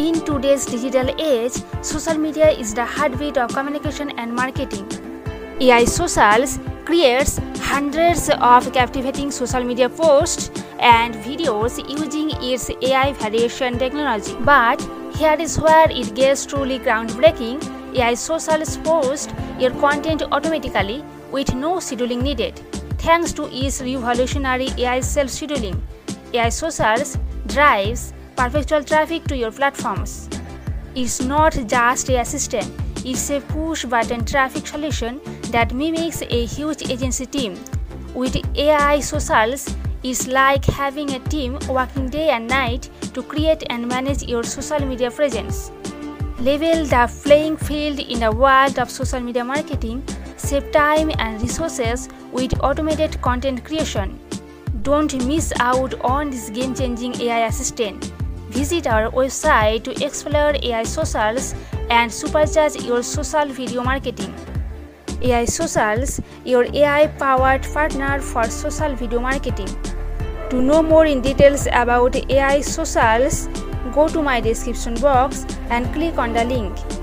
In today's digital age, social media is the heartbeat of communication and marketing. AI Socials creates hundreds of captivating social media posts and videos using its AI variation technology. But here is where it gets truly groundbreaking. AI Socials post your content automatically with no scheduling needed. Thanks to its revolutionary AI self-scheduling, AI Socials drives perpetual traffic to your platforms. It's not just a system, it's a push button traffic solution that mimics a huge agency team. With AI socials, it's like having a team working day and night to create and manage your social media presence. Level the playing field in the world of social media marketing, save time and resources with automated content creation. Don't miss out on this game changing AI assistant. Visit our website to explore AI socials and supercharge your social video marketing. AI Socials, your AI powered partner for social video marketing. To know more in details about AI Socials, go to my description box and click on the link.